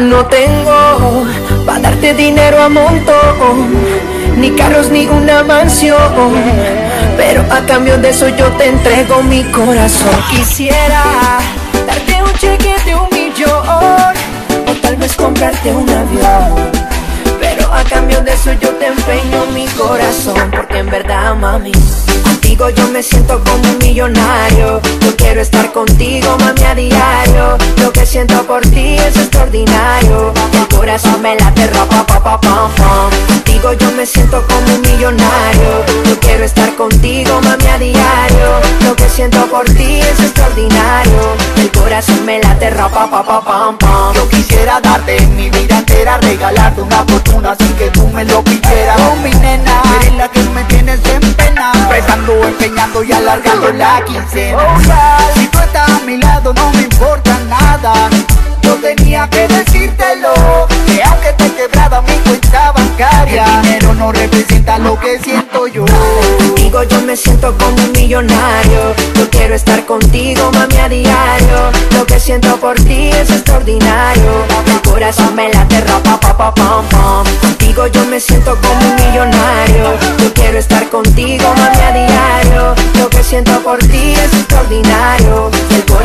No tengo para darte dinero a montón, ni carros ni una mansión. Pero a cambio de eso yo te entrego mi corazón. Quisiera darte un cheque de un millón, o tal vez comprarte un avión. Pero a cambio de eso yo te empeño mi corazón, porque en verdad, mami. Contigo yo me siento como un millonario Yo quiero estar contigo, mami, a diario siento por ti es extraordinario. El corazón me late, pa, pa, pa, pam, pam Contigo yo me siento como un millonario. Yo quiero estar contigo, mami, a diario. Lo que siento por ti es extraordinario. El corazón me late, pa, pa, pa, pam, pam Yo quisiera darte mi vida entera Regalarte una fortuna sin que tú me lo pidieras Oh, mi nena, eres la que me tienes en pena. Empezando, empeñando y alargando la quincena. A mi lado no me importa nada. Yo tenía que decírtelo Que aunque te quebrada mi cuenta bancaria. El dinero no representa lo que siento yo. Contigo yo me siento como un millonario. Yo quiero estar contigo, mami, a diario. Lo que siento por ti es extraordinario. El corazón me late, pa, pa, pa, pam, pam. Contigo yo me siento como un millonario. Yo quiero estar contigo,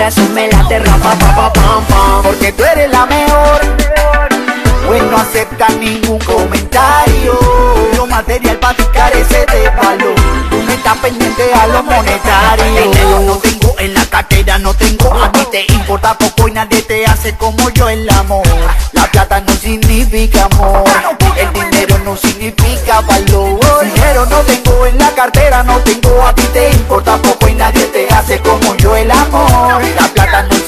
El corazón me late, pa, pa, pa, pam, pam. Porque tú eres la mejor. Pues no acepta ningún comentario. Lo material para ti carece de valor. Tú me estás pendiente a lo monetario. No tengo en la cartera, no tengo. A ti te importa poco y nadie te hace como yo el amor. La plata no significa amor. El dinero no significa valor. Dinero no tengo en la cartera, no tengo. A ti te importa poco y nadie te hace como yo el amor. La no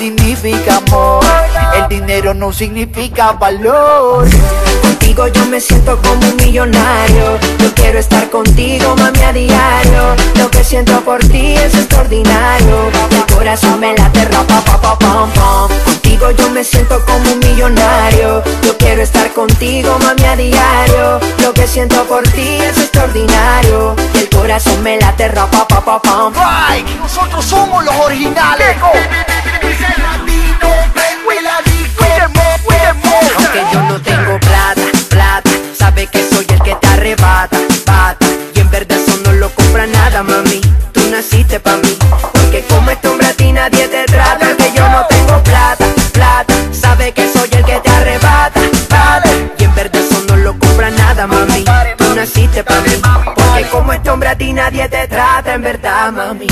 significa amor. El dinero no significa valor. Contigo yo me siento como un millonario. Yo quiero estar contigo, mami, a diario. Lo que siento por ti es extraordinario. El corazón me late, pa, pa, pa, pam, pam. Contigo yo me siento como un millonario. Yo quiero estar contigo, mami, a diario. Lo que siento por ti es extraordinario. El corazón me late, pa, pa, pa, pam, Ay, nosotros somos los originales naciste pa' mí. Porque como este hombre a ti nadie te trata En verdad, mami.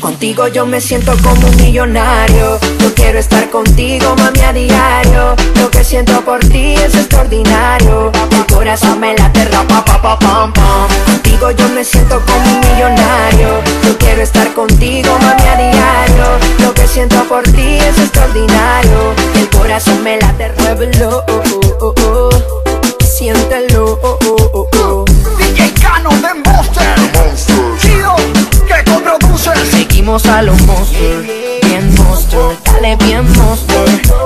Contigo yo me siento como un millonario. Yo quiero estar contigo, mami, a diario. Lo que siento por ti es extraordinario. El corazón me late, pa, pa, pa, pam, pam. Contigo yo me siento como un millonario. Yo quiero estar contigo, mami, a diario. Lo que siento por ti es extraordinario. El corazón me late, muévelo, Seguimos a los monsters, bien monster, dale bien monster.